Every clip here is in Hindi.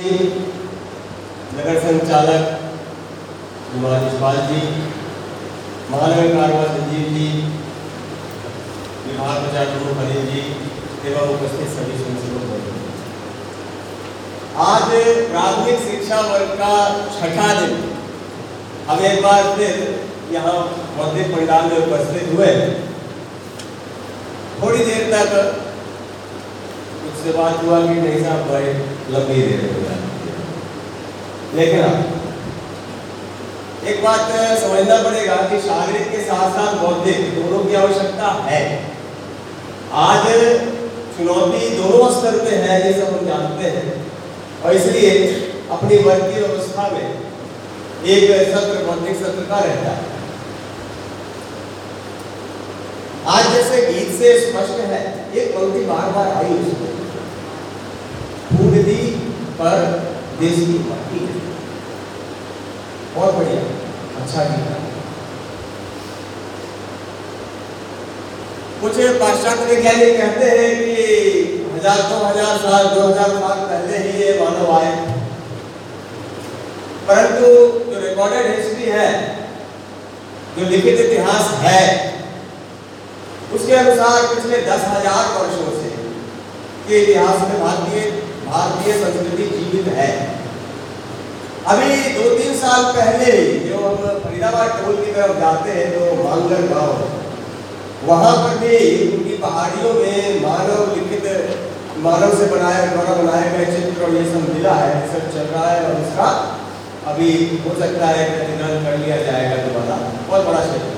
नगर संचालक कुमार इकबाल जी, महानगर कार्यवाह संजीव जी, विभाग प्रचार प्रमुख अनिल जी एवं उपस्थित सभी संसदों आज प्राथमिक शिक्षा वर्ग का छठा दिन। हम एक बार फिर यहाँ मंदिर पंडाल में उपस्थित हुए थोड़ी देर तक उससे बात हुआ कि नहीं साहब भाई लंबी देर हो जाती लेकिन एक बात समझना पड़ेगा कि शारीरिक के साथ साथ बौद्धिक दोनों की आवश्यकता है। आज चुनौती दोनों स्तर पे है, ये सब हम जानते हैं। और इसलिए अपनी वर्ग की व्यवस्था में एक सत्र, बौद्धिक सत्र का रहता है। आज जैसे गीत से स्पष्ट है एक पंक्ति बार बार आई उसमें। फूटती पर देश की माटी बहुत बढ़िया। अच्छा गीत है। कुछ पाश्चात्य वैज्ञानिक कहते हैं कि हज़ार दो हज़ार साल, दो हज़ार साल पहले ही ये मानव आए। परंतु जो रिकॉर्डेड हिस्ट्री है, जो लिखित इतिहास है, उसके अनुसार पिछले दस हज़ार वर्षों से के इतिहास में भारतीय भारतीय संस्कृति जीवित है। अभी दो तीन साल पहले जो हम फरीदाबाद टोल की तरफ़ जाते हैं तो मांगल गाँव, वहाँ पर भी उनकी पहाड़ियों में मानव लिखित, मानव से बनाए द्वारा बनाए गए चित्र और ये सब मिला है सब चल रहा है और इसका अभी हो सकता है अध्ययन कर लिया जाएगा दोबारा। बहुत बड़ा क्षेत्र।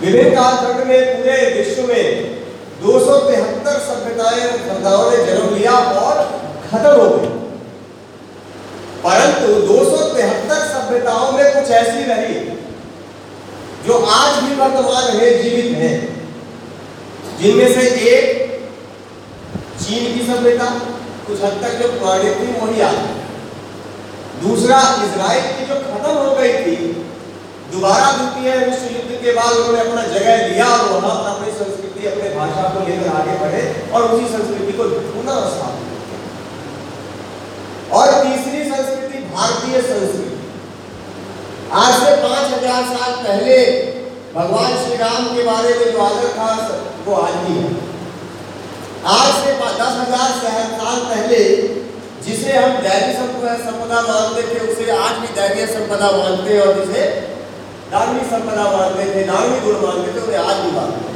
विभिन्न कालखंड में पूरे विश्व में दो सौ तिहत्तर सभ्यताएँ सभ्यताओं ने जन्म लिया और खत्म हो गई। परंतु दो सौ तिहत्तर सभ्यताओं में कुछ ऐसी रही जो आज भी वर्तमान है जीवित है। जिनमें से एक चीन की सभ्यता, कुछ हद तक जो पुरानी थी वही आ दूसरा इसराइल की जो खत्म हो गई थी, दोबारा द्वितीय विश्व युद्ध के बाद उन्होंने अपना जगह लिया और वहाँ पर अपनी संस्कृति अपने भाषा को लेकर आगे बढ़े और उसी संस्कृति को पुनः स्थापित और तीसरी संस्कृति, भारतीय संस्कृति। आज से पाँच हज़ार साल पहले भगवान श्री राम के बारे में जो आदर था, वो आज भी है। आज से दस हज़ार साल पहले जिसे हम दैवीय संपदा मानते थे, उसे आज भी दैवीय संपदा मानते हैं और जिसे दानवी संपदा मानते थे दानवी गुण मानते थे उन्हें आज भी मानते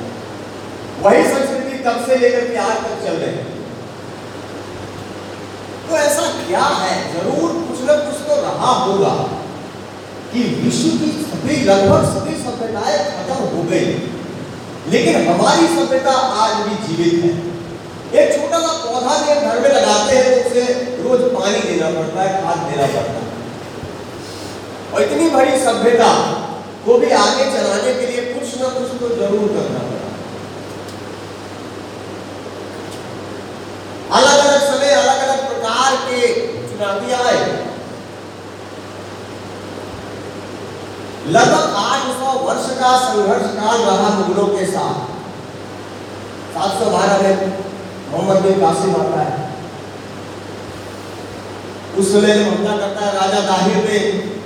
वही संस्कृति तब से लेकर के आज तक चल रही है। तो ऐसा क्या है? ज़रूर कुछ न कुछ तो रहा होगा कि विश्व की सभी, लगभग सभी सभ्यताएँ खत्म हो गई। लेकिन हमारी सभ्यता आज भी जीवित है। एक छोटा सा पौधा भी घर में लगाते हैं तो उसे रोज पानी देना पड़ता है, खाद देना पड़ता है। और इतनी बड़ी सभ्यता को भी आगे चलाने के लिए कुछ ना कुछ तो ज़रूर करना पड़ता अलग अलग समय अलग अलग प्रकार के चुनौतियाँ आए लगभग आठ सौ वर्ष का संघर्ष काल रहा मुगलों के साथ। सात सौ बारह में मोहम्मद बिन कासिम आता है। उस समय जब हमला करता है राजा दाहिर पे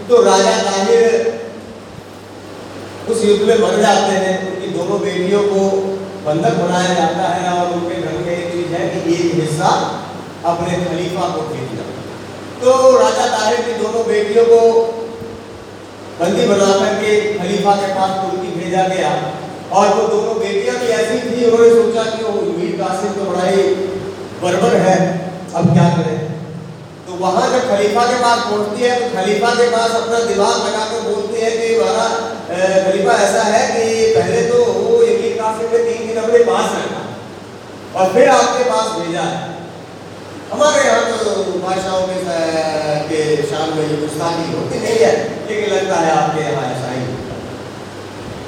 तो राजा दाहिर उस युद्ध में मर जाते हैं। उनकी दोनों बेटियों को बंधक बनाया जाता है और उनके घर में एक चीज़ है कि एक हिस्सा अपने खलीफा को भेजना तो राजा ताहिर की दोनों बेटियों को बंदी बना करके खलीफा के पास तुर्की भेजा गया। और वो दोनों बेटियाँ भी ऐसी थी, उन्होंने सोचा कि वो मीर कासिम तो बड़ा ही बर्बर है, अब क्या करें? तो वहाँ जब खलीफा के पास पहुँचती है तो खलीफा के पास अपना दिमाग लगा कर बोलती है कि हमारा खलीफा, ऐसा है कि पहले तो वो ये मीर कासिम ने तीन दिन अपने पास रखा और फिर आपके पास भेजा है। हमारे यहाँ तो भाषाओं के के शान में गुस्ताखी होती नहीं है, लेकिन लगता है आपके यहाँ ऐसा ही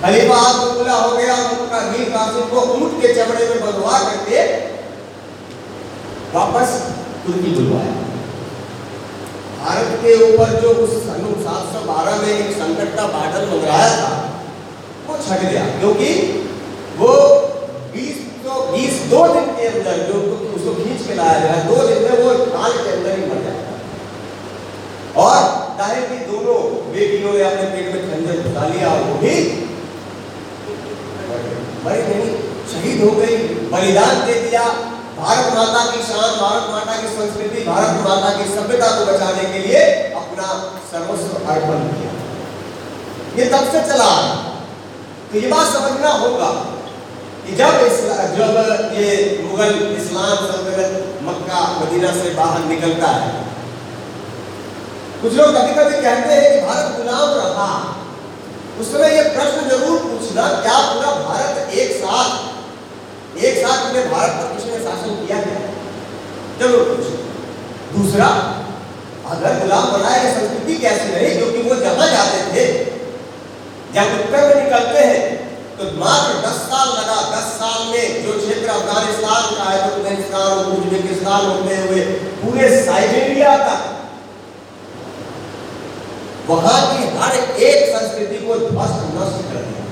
खलीफा आपको खुला हो गया उनका मीर कासिम को ऊँट के चमड़े में बंधवा करके वापस तुर्की बुलवाया भारत के ऊपर जो उस सन सात सौ बारह में एक संकट का बादल मंगराया था, वो छट गया, क्योंकि वो बीस बीस दो दिन के अंदर जो उसको खींच के लाया गया, दो दिन में वो काल के अंदर ही मर जाता और ताहिर की दोनों बेटियों ने अपने पेट में खंजर घुसा लिया, वो भी मरी नहीं, शहीद हो गई बलिदान दे दिया। भारत माता की शान, भारत माता की संस्कृति, भारत माता की सभ्यता को बचाने के लिए अपना सर्वस्व अर्पण किया। ये तब से चला। तो ये बात समझना होगा कि जब जब ये मुगल इस्लाम सल्तनत मक्का, मदीना से बाहर निकलता है। कुछ लोग कभी कभी कहते हैं कि भारत गुलाम रहा। उस समय ये प्रश्न ज़रूर पूछना, क्या पूरा भारत एक साथ एक साथ पूरे भारत पर किसी ने शासन किया क्या? ज़रूर पूछना दूसरा, अगर गुलाम बनाए संस्कृति कैसी रही, क्योंकि वो जहाँ जाते थे जब उत्तर में निकलते हैं तो मात्र दस साल लगा, दस साल में जो क्षेत्र अफ़गानिस्तान का है तुर्कमेनिस्तान और उज्बेकिस्तान होते हुए पूरे साइबेरिया तक, वहाँ की हर एक संस्कृति को ध्वस्त नष्ट कर दिया।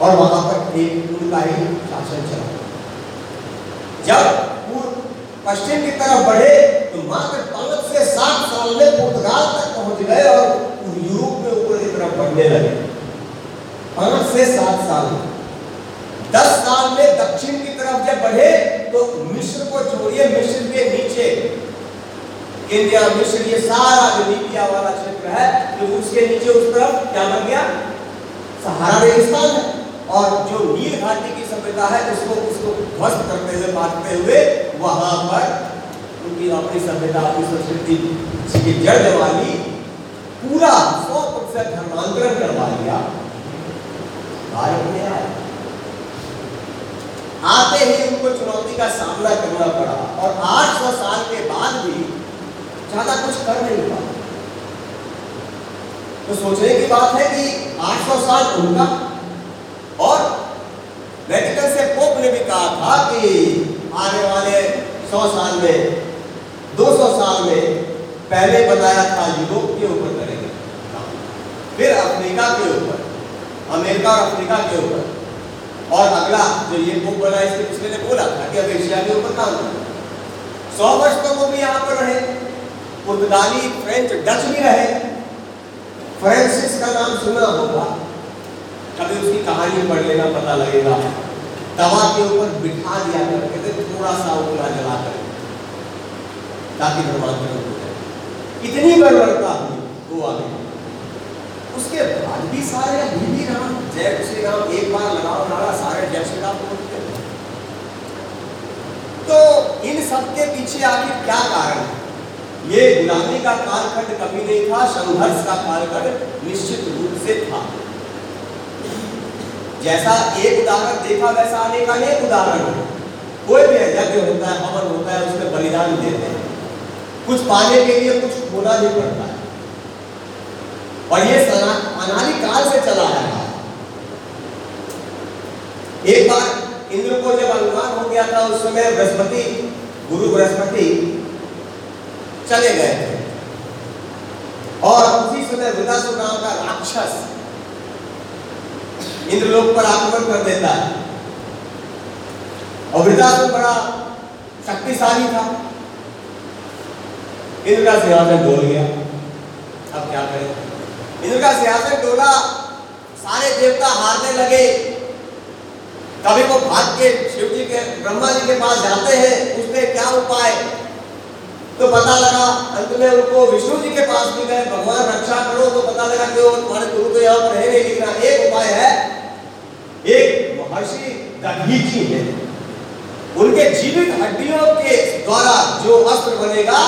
और वहाँ पर एक उनका ही शासन चला। जब पूर्व पश्चिम की तरफ़ बढ़े तो मात्र पाँच से सात साल में पुर्तगाल तक पहुँच गए और यूरोप में ऊपर की तरफ़ बढ़ने लगे। पाँच से सात साल दस साल में दक्षिण की तरफ़ जब बढ़े तो मिस्र को छोड़िए, मिस्र के नीचे। केन्या मिस्र, ये सारा जो लीबिया वाला क्षेत्र है तो उसके नीचे, उस तरफ़ क्या बन गया? सहारा रेगिस्तान है। और जो नील घाटी की सभ्यता है, उसको उसको ध्वस्त करते हुए, बांटते हुए, वहाँ पर उनकी अपनी सभ्यता, अपनी संस्कृति जड़ जमा ली पूरा सौ प्रतिशत धर्मांतरण करवा लिया। आए आते ही उनको चुनौती का सामना करना पड़ा और 800 साल के बाद भी ज़्यादा कुछ कर नहीं पाए तो सोचने की बात है कि 800 साल उनका और वेटिकन से पोप ने भी कहा था कि आने वाले 100 साल में 200 साल में पहले बताया था यूरोप के ऊपर करेंगे। फिर अफ्रीका के ऊपर। अमेरिका और अफ्रीका के ऊपर। और अगला जो ये बुक बना इसके पिछले ने बोला था कि अब एशिया के ऊपर काम करें। सौ वर्ष तक वो भी यहाँ पर रहे। पुर्तगाली, फ्रेंच, डच भी रहे। फ्रांसिस का नाम सुना होगा। कभी उसकी कहानी पढ़ लेना, पता लगेगा। दवा के ऊपर बिठा दिया करते थे थोड़ा सा उतना जला कर ताकि धर्मांतरण हो जाए। इतनी बर्बरता हुई वो आगे उसके बाद भी सारे भी राम, जय श्री राम, एक बार लगाओ नारा, सारे जय श्री राम तो इन सब के पीछे आखिर क्या कारण है? ये गुलामी का कालखंड कभी नहीं था, संघर्ष का कालखंड निश्चित रूप से था। जैसा एक उदाहरण देखा, वैसा अनेक अनेक उदाहरण है। कोई भी यज्ञ होता है, हवन होता है, उसमें बलिदान देते हैं। कुछ पाने के लिए कुछ खोना भी पड़ता है। और ये अनादि काल से चला आ रहा है एक बार इंद्र को जब अनुमान हो गया था, उस समय बृहस्पति, गुरु बृहस्पति चले गए थे। और उसी समय वृदासुर नाम का राक्षस इंद्रलोक पर आक्रमण कर देता है। और वृदासुर बड़ा शक्तिशाली था। इंद्र का सिंहासन डोल गया। अब क्या करें? इंद्र का सिंहासन डोला, सारे देवता हारने लगे। कभी वो भाग के शिव जी के, ब्रह्मा जी के पास जाते हैं पूछते क्या उपाय? तो पता लगा, अंत में उनको विष्णु जी के पास भी गए, भगवान रक्षा करो तो पता लगा कि तुम्हारे गुरु तो यहाँ पर है नहीं, लेकिन एक उपाय है। एक महर्षि दधीची है। उनके जीवित हड्डियों के द्वारा जो अस्त्र बनेगा,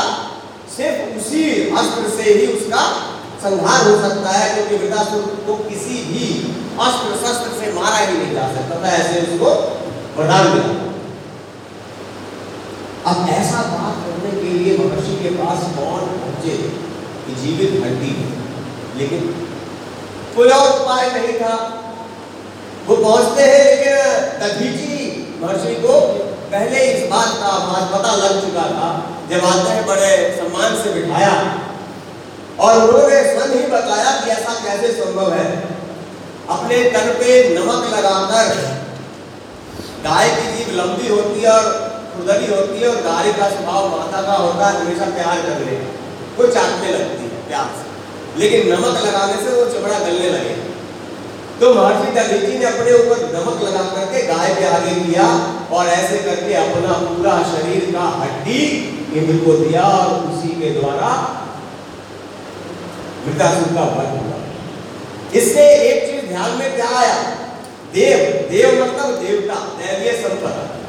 सिर्फ़ उसी अस्त्र से ही उसका संहार हो सकता है, क्योंकि वृद्धासुर को किसी भी अस्त्र शस्त्र से मारा ही नहीं जा सकता था ऐसे उसको वरदान मिला। अब ऐसा बात करने के लिए महर्षि के पास कौन पहुँचे कि जीवित हड्डी लेकिन कोई और उपाय नहीं था। वो पहुँचते हैं, लेकिन दधीची महर्षि को पहले इस बात का पता लग चुका था। जब आते हैं, बड़े सम्मान से बिठाया। और उन्होंने स्वयं ही बताया कि ऐसा कैसे संभव है। अपने तन पे नमक लगाकर गाय की जीभ लंबी होती है और खुदली होती है और गाड़ी का स्वभाव माता का होता है, हमेशा प्यार करने का वो चाटने लगती है, प्यार से। लेकिन नमक लगाने से वो चमड़ा गलने लगे। तो महर्षि दधीची ने अपने ऊपर नमक लगा करके गाय के आगे किया और ऐसे करके अपना पूरा शरीर का हड्डी इंद्र को दिया और उसी के द्वारा मृतासुर का वध हुआ इससे एक चीज़ ध्यान में क्या आया देव देव मतलब देवता, दैवीय संपदा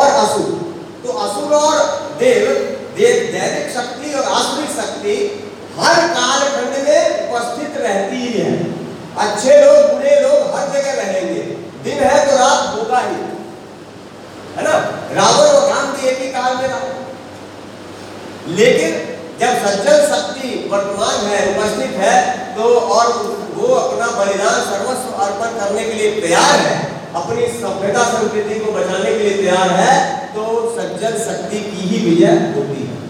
और असुर। तो असुर और देव देव दैविक शक्ति और आसुरिक शक्ति हर कालखंड में उपस्थित रहती ही है। अच्छे लोग, बुरे लोग हर जगह रहेंगे। दिन है तो रात होगा ही। है ना? रावण और राम भी एक ही काल में रहा। लेकिन जब सज्जन शक्ति वर्तमान है, उपस्थित है तो और वो अपना बलिदान सर्वस्व अर्पण करने के लिए तैयार है, अपनी सभ्यता संस्कृति को बचाने के लिए तैयार है तो सज्जन शक्ति की ही विजय होती है।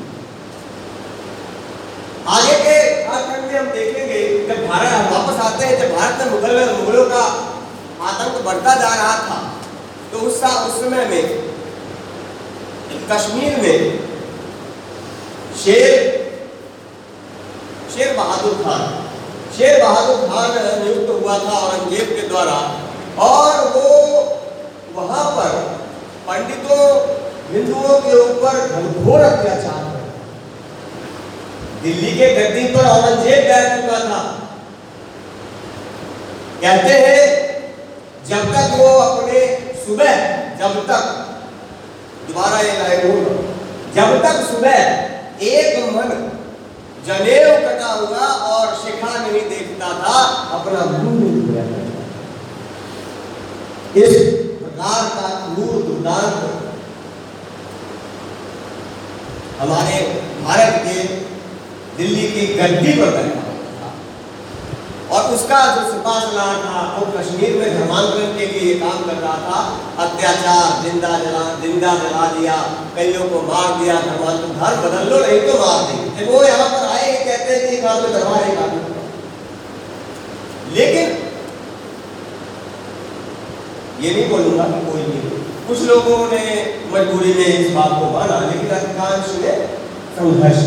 आगे के कालखंड में हम देखेंगे, जब भारत वापस आते हैं, जब भारत में मुगल मुगलों का आतंक बढ़ता जा रहा था तो उस समय में कश्मीर में शेर शेर बहादुर खान। शेर बहादुर खान नियुक्त हुआ था औरंगज़ेब के द्वारा और वो वहाँ पर पंडितों, हिंदुओं के ऊपर घनघोर अत्याचार दिल्ली के गद्दी पर औरंगज़ेब बैठ चुका था। कहते हैं, जब तक वो अपने सुबह, जब तक, दोबारा ये होगा जब तक सुबह एक मन जनेऊ कटा हुआ और शिखा नहीं देखता था, अपना मुँह नहीं धोया इस प्रकार का क्रूर दुर्दांत हमारे भारत के दिल्ली की गद्दी पर बैठा और उसका जो सिपा सलाह था, वो कश्मीर में धर्मांतरण के लिए ये काम कर रहा था। अत्याचार, ज़िंदा जला ज़िंदा जला दिया कईयों को मार दिया धर्मांतरण धर्म बदल लो, नहीं तो मार देंगे। वो यहाँ पर आए कहते हैं कि एक आदमी दरबार एक लेकिन ये नहीं बोलूँगा कि कोई नहीं। कुछ लोगों ने मजबूरी में इस बात को माना, लेकिन अधिकांश ने संघर्ष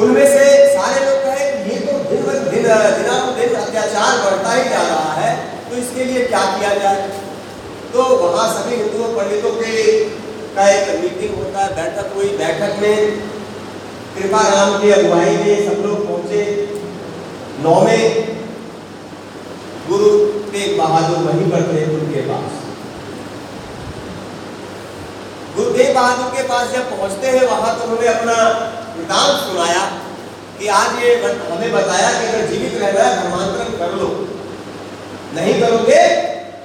उनमें से सारे लोग कहे कि ये तो दिन ब दिन दिनानुदिन अत्याचार बढ़ता ही जा रहा है तो इसके लिए क्या किया जाए? तो वहाँ सभी हिंदुओं पंडितों के का एक मीटिंग होता है, बैठक हुई। बैठक में कृपा राम की अगुवाई में सब लोग पहुँचे। नौ में गुरु तेग बहादुर वहीं पर थे उनके पास। गुरु तेग बहादुर के पास जब पहुँचते हैं, वहाँ तो उन्होंने अपना वृतांत सुनाया। कि आज ये हमें बताया कि अगर जीवित रहना है, धर्मांतरण कर लो। नहीं करोगे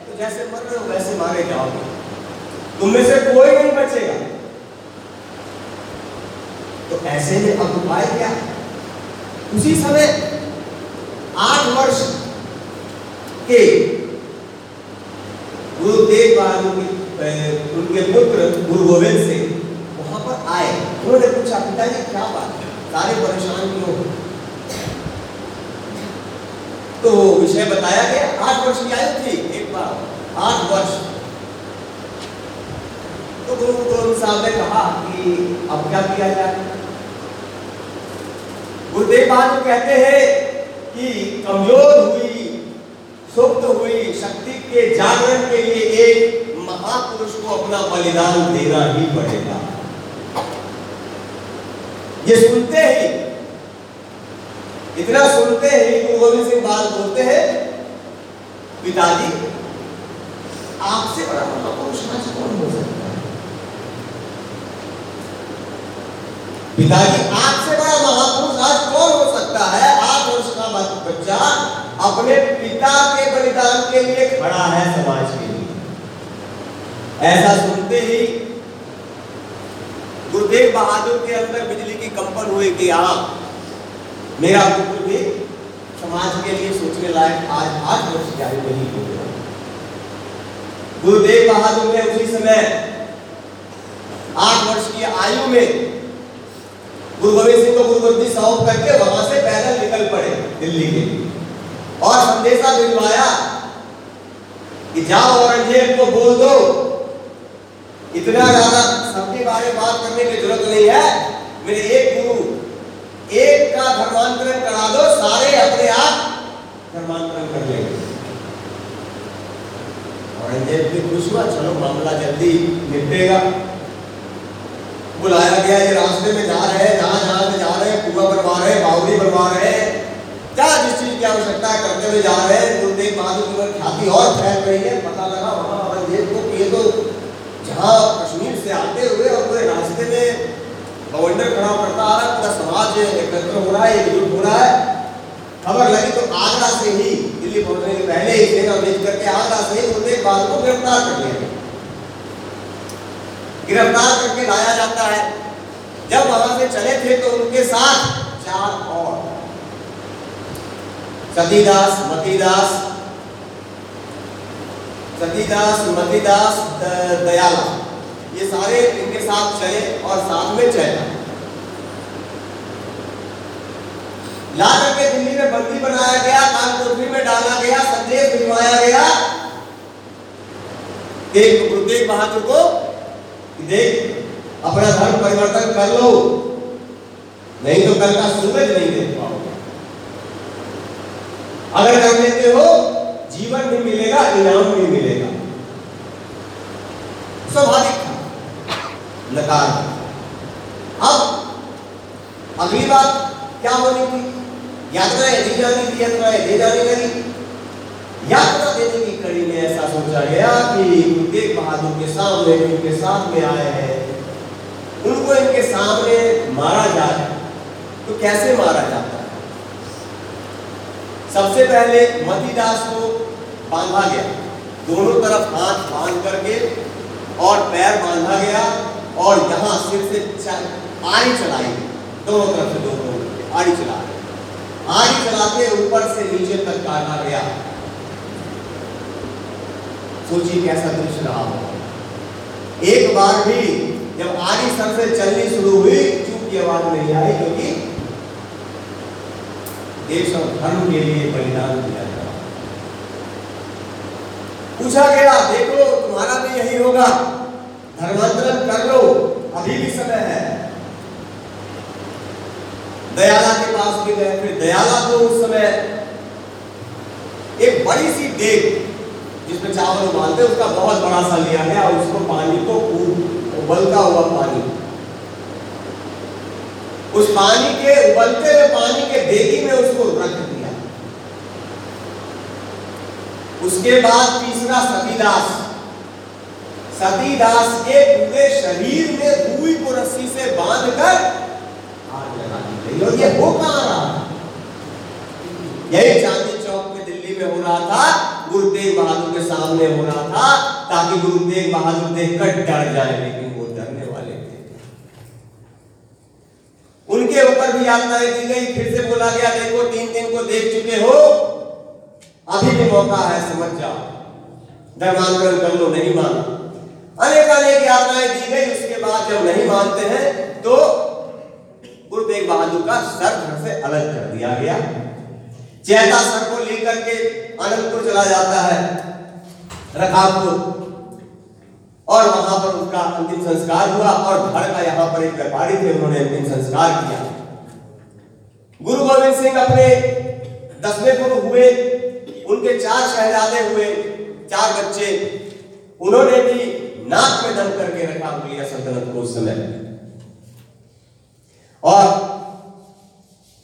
तो जैसे मर रहे हो, वैसे मारे जाओगे। तुम में से कोई नहीं बचेगा। तो ऐसे में अब उपाय क्या उसी समय आठ वर्ष के गुरु तेग बहादुर उनके पुत्र गुरु गोविंद सिंह वहाँ पर आए। उन्होंने पूछा, पिताजी, क्या बात है? सारे परेशान क्यों तो विषय बताया गया, आठ वर्ष की आयु थी एक बार, आठ वर्ष। तो गुरु गोविंद साहब ने कहा कि अब क्या किया जाए? गुरुदेव बहादुर कहते हैं कि कमज़ोर हुई, सुप्त हुई शक्ति के जागरण के लिए एक महापुरुष को अपना बलिदान देना ही पड़ेगा। ये सुनते ही। इतना सुनते ही गुरु गोविंद सिंह बात बोलते हैं। पिताजी, आपसे बड़ा महापुरुष कौन हो सकता है। पिताजी, आपसे बड़ा महापुरुष आज कौन हो सकता है? आठ वर्ष का बच्चा, अपने पिता के बलिदान के लिए खड़ा है समाज के लिए। ऐसा सुनते ही गुरुदेव बहादुर के अंदर बिजली की कंपन हुई कि हाँ मेरा पुत्र भी समाज के लिए सोचने लायक आज आठ वर्ष आयु नहीं हो गया। गुरुदेव बहादुर ने उसी समय आठ वर्ष की आयु में गुरु गोविंद सिंह को गुरुगद्दी सौंप करके वहाँ से पैदल निकल पड़े दिल्ली के। और संदेशा भिजवाया कि जाओ औरंगज़ेब को बोल दो इतना ज़्यादा सबके बारे में बात करने की ज़रूरत नहीं है। मेरे एक गुरु, एक का धर्मांतरण करा दो, सारे अपने आप धर्मांतरण कर लेंगे। औरंगज़ेब भी खुश हुआ, चलो मामला जल्दी निपटेगा। बुलाया गया, ये रास्ते में जा रहे हैं, जहाँ जहाँ से जा रहे हैं, कुआ बनवा रहे हैं, बावड़ी बनवा रहे हैं। क्या जिस चीज़ की आवश्यकता करते हुए जा रहे हैं गुरु तेग बहादुर ख्याति और फैल रही है, पता लगा, वहाँ औरंगज़ेब को ये तो जहाँ कश्मीर से आते हुए और पूरे रास्ते में बवंडर खड़ा करता आ रहा है, पूरा समाज एकत्र हो रहा है, एकजुट हो रहा है। खबर लगी तो आगरा से ही, दिल्ली पहुँचने के पहले ही सेना भेज करके आगरा से ही तेग बहादुर को गिरफ़्तार कर लिया। गिरफ़्तार करके लाया जाता है। जब वहाँ से चले थे तो उनके साथ चार और। सतीदास, मतीदास सतीदास, मतीदास दयाला। ये सारे इनके साथ चले और साथ में चला। ला करके दिल्ली में बंदी बनाया गया कानकोठरी में डाला गया, संदेश भिजवाया गया। देख गुरु तेग बहादुर को, देख, अपना धर्म परिवर्तन कर लो। नहीं तो कल का सूरज नहीं देख पाओगे। अगर कर लेते हो जीवन भी मिलेगा, इनाम भी मिलेगा। स्वाभाविक था। नकार अब, अगली बात क्या होनी थी? यात्रा दी जानी थी यात्रा दे जानी लगी यात्रा देने की कड़ी में ऐसा सोचा गया कि तेग बहादुर के सामने, उनके साथ में आए हैं। उनको इनके सामने मारा जाए तो कैसे मारा जाता सबसे पहले मतीदास को बांधा गया। दोनों तरफ़ हाथ बाँध करके और पैर बांधा गया और यहाँ सिर से आड़ी चलाई। दोनों तरफ़ से दोनों आड़ी चला। आड़ी चलाते ऊपर से नीचे तक काटा गया। सोचिए कैसा दृश्य रहा हो एक बार भी जब आड़ी सर से चलनी शुरू हुई चुप की आवाज़ नहीं आई, क्योंकि देश और धर्म के लिए बलिदान दिया गया। पूछा गया, देखो तुम्हारा भी यही होगा। धर्मांतरण कर लो, अभी भी समय है। दयाला के पास भी गए, फिर दयाला को उस समय एक बड़ी सी देख, जिसमें चावल उबालते, उसका बहुत बड़ा सा लिया गया उसको पानी को उबलता हुआ पानी उस पानी के उबलते हुए पानी के देगी में उसको रख दिया। उसके बाद तीसरा सतीदास। सतीदास के पूरे शरीर में रुई को रस्सी से बांधकर आग लगा दी गई। और ये हो कहाँ रहा यही चांदी चौक में दिल्ली में हो रहा था गुरु तेग बहादुर के सामने हो रहा था, ताकि गुरु तेग बहादुर देखकर डर जाए लेकिन वो डरने वाले थे उनके ऊपर भी यात्राएँ दी गई, फिर से बोला गया, देखो, तीन दिन को देख चुके हो। अभी भी मौका है, समझ जाओ। धर्मांतरण कर लो नहीं माना। अनेक अनेक यात्राएँ दी गई, उसके बाद जब नहीं मानते हैं तो गुरु तेग बहादुर का सर घर से अलग कर दिया गया। चैता सर को लेकर के अनंतपुर चला जाता है रकाबपुर और वहाँ पर उसका अंतिम संस्कार हुआ और घर का यहाँ पर एक व्यापारी थे, उन्होंने अंतिम संस्कार किया। गुरु गोविंद सिंह अपने दसवें गुरु हुए, उनके चार शहजादे हुए, चार बच्चे। उन्होंने भी नाक में दम करके रखा लिया सल्तनत को उस समय। और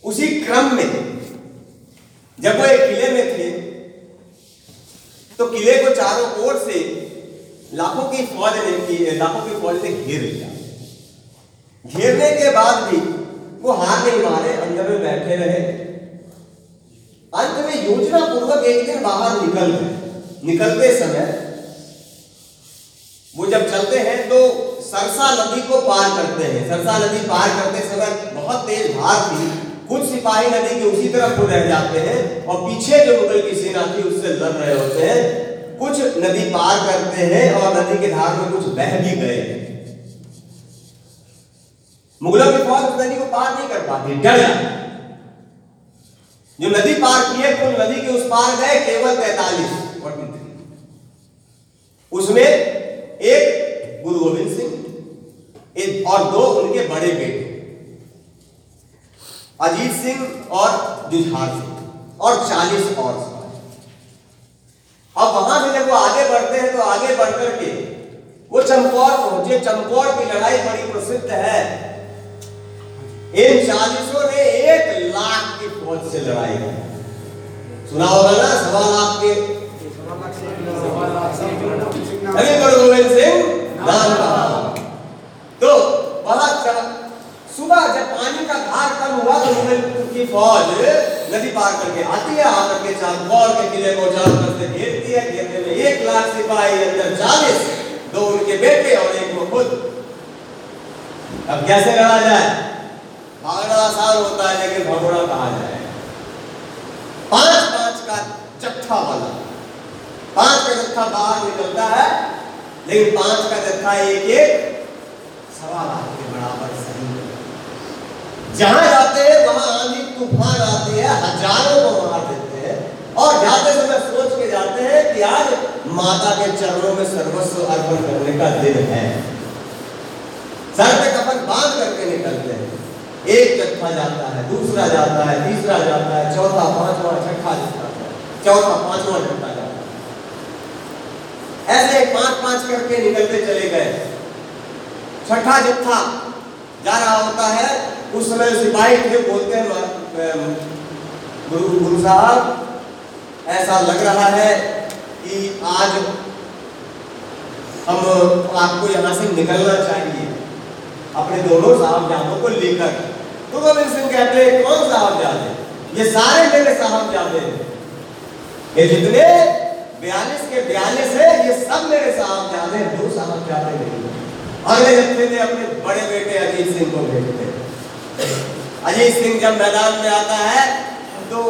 उसी क्रम में जब वो एक किले में थे तो किले को चारों ओर से लाखों की फौज ने की, लाखों की फौज ने घेर लिया। घेरने के बाद भी वो हार नहीं मारे, अंदर में बैठे रहे। अंत में योजना पूर्वक एक दिन बाहर निकल गए। निकलते समय वो जब चलते हैं तो सरसा नदी को पार करते हैं। सरसा नदी पार करते समय बहुत तेज धार थी। कुछ सिपाही नदी के उसी तरफ़ को रह जाते हैं और पीछे जो मुगल की सेना थी उससे लड़ रहे होते हैं। कुछ नदी पार करते हैं और नदी के धार में कुछ बह भी गए मुगलों की फौज उस नदी को पार नहीं कर पाती, डर जो नदी पार किए कुल नदी के उस पार गए, केवल तैतालीस उसमें एक गुरु गोविंद सिंह और दो उनके बड़े बेटे, अजीत सिंह और जुझार सिंह, और चालीस और अब वहाँ से जब वो आगे बढ़ते बढ़ करके वो चमकौर पहुँचे। चमकौर की लड़ाई बड़ी प्रसिद्ध है। इन चालीसों ने एक लाख की फौज से लड़ाई की। सुना होगा ना सवा लाख के। अभी गुरु गोविंद सिंह नाम कहा तो वहाँ सुबह जब पानी का धार कम हुआ तो मुगल की फौज नदी पार करके आती है, आकर के चांदौर के किले को चारों तरफ़ से घेरती है, घेरने में एक लाख सिपाही अंदर चालीस दो उनके बेटे और एक वो खुद। अब कैसे लड़ा जाए? भागना आसान होता है, लेकिन भगोड़ा कहा जाए? पाँच पाँच का जत्था वाला। पाँच का जत्था बाहर निकलता है, लेकिन पाँच का जत्था एक एक सवा लाख के बराबर सही। जहाँ जाते हैं, वहाँ आंधी तूफ़ान आती है, हज़ारों को मार देते हैं। और जाते समय सोच के जाते हैं कि आज माता के चरणों में सर्वस्व अर्पण करने का दिन है। सर पे कफन बाँध करके निकलते हैं। एक जत्था जाता है, दूसरा जाता है, तीसरा जाता है, चौथा, पांचवा, छठा जाता है, चौथा, पांचवा जाता है। ऐसे पाँच पाँच करके निकलते चले गए। छठा जत्था जा रहा होता है उस समय सिपाही थे, बोलते हैं गुरु गुरु साहब, ऐसा लग रहा है कि आज हम आपको यहाँ से निकलना चाहिए, अपने दोनों साहबजादों को लेकर। तो गोविंद सिंह कहते हैं, कौन साहबजादे? ये सारे मेरे साहबजादे हैं। ये जितने बयालीस के बयालीस है, ये सब मेरे साहबजादे दो साहबजादे नहीं अगले जत्थे ने अपने बड़े बेटे अजीत सिंह को भेजते अजीत सिंह जब मैदान में आता है तो